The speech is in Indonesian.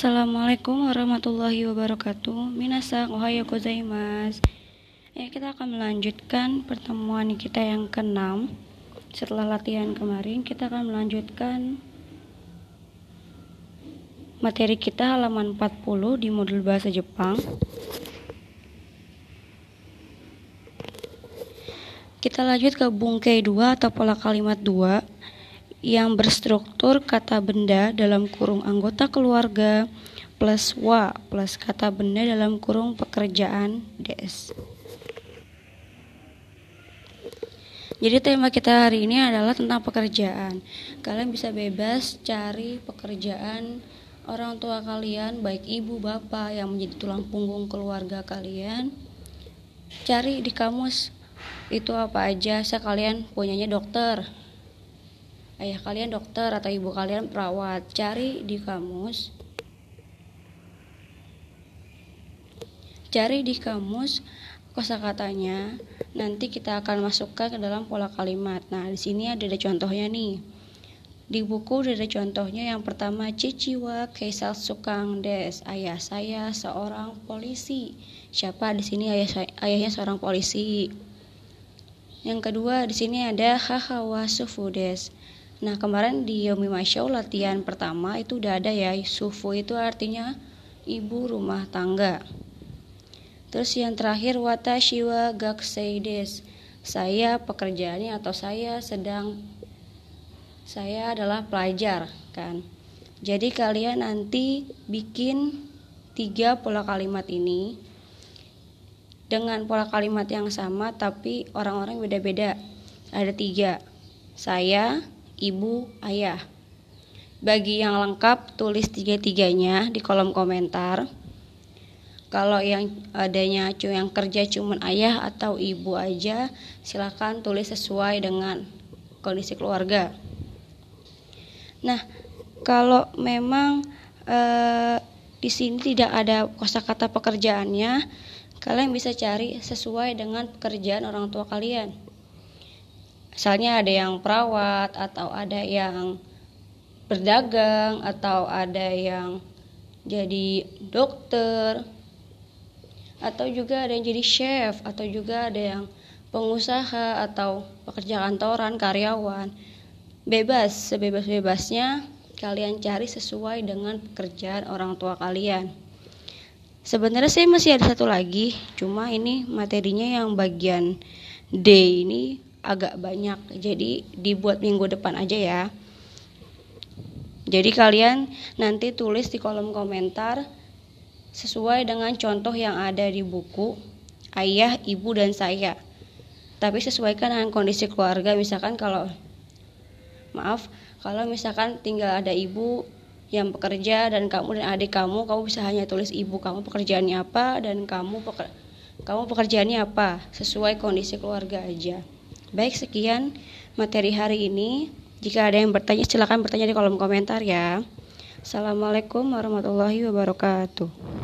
Assalamualaikum warahmatullahi wabarakatuh. Minasan ohayo gozaimasu. Ya, kita akan melanjutkan pertemuan kita yang keenam. Setelah latihan kemarin, kita akan melanjutkan materi kita halaman 40 di modul bahasa Jepang. Kita lanjut ke bungkai 2 atau pola kalimat 2 yang berstruktur kata benda dalam kurung anggota keluarga plus wa plus kata benda dalam kurung pekerjaan des. Jadi tema kita hari ini adalah tentang pekerjaan. Kalian bisa bebas cari pekerjaan orang tua kalian, baik ibu, bapak yang menjadi tulang punggung keluarga kalian. Cari di kamus itu apa aja. Sekalian punyanya dokter, ayah kalian dokter atau ibu kalian perawat cari di kamus. Cari di kamus kosakatanya. Nanti kita akan masukkan ke dalam pola kalimat. Nah di sini ada, ada contohnya nih. Di buku ada contohnya. Yang pertama Ciciwa Kaisal Sukang Des. Ayah saya seorang polisi. Siapa? Di sini ayah ayahnya seorang polisi. Yang kedua di sini ada Hahawa Sufudes Nah kemarin di Yomi Masyo latihan pertama itu udah ada ya. Sufu itu artinya ibu rumah tangga. Terus yang terakhir Watashiwa Gakseides Saya pekerjaannya atau saya sedang Saya adalah pelajar kan. Jadi kalian nanti bikin tiga pola kalimat ini Dengan pola kalimat yang sama tapi orang-orang beda-beda. Ada tiga. Saya, ibu, ayah. Bagi yang lengkap, tulis tiga-tiganya di kolom komentar. Kalau yang adanya yang kerja cuma ayah atau ibu aja, silakan tulis sesuai dengan kondisi keluarga. Nah, kalau memang eh, di sini tidak ada kosakata pekerjaannya, kalian bisa cari sesuai dengan pekerjaan orang tua kalian misalnya ada yang perawat atau ada yang berdagang atau ada yang jadi dokter atau juga ada yang jadi chef atau juga ada yang pengusaha atau pekerja kantoran karyawan. Bebas sebebas-bebasnya kalian cari sesuai dengan pekerjaan orang tua kalian. Sebenarnya saya masih ada satu lagi cuma ini materinya yang bagian D ini agak banyak jadi dibuat minggu depan aja ya jadi kalian nanti tulis di kolom komentar sesuai dengan contoh yang ada di buku ayah, ibu, dan saya. Tapi sesuaikan dengan kondisi keluarga. Misalkan kalau maaf, kalau misalkan tinggal ada ibu yang bekerja dan kamu dan adik kamu, kamu bisa hanya tulis ibu kamu pekerjaannya apa dan kamu peker, kamu pekerjaannya apa sesuai kondisi keluarga aja. Baik, sekian materi hari ini. Jika ada yang bertanya, silakan bertanya di kolom komentar ya. Assalamualaikum warahmatullahi wabarakatuh.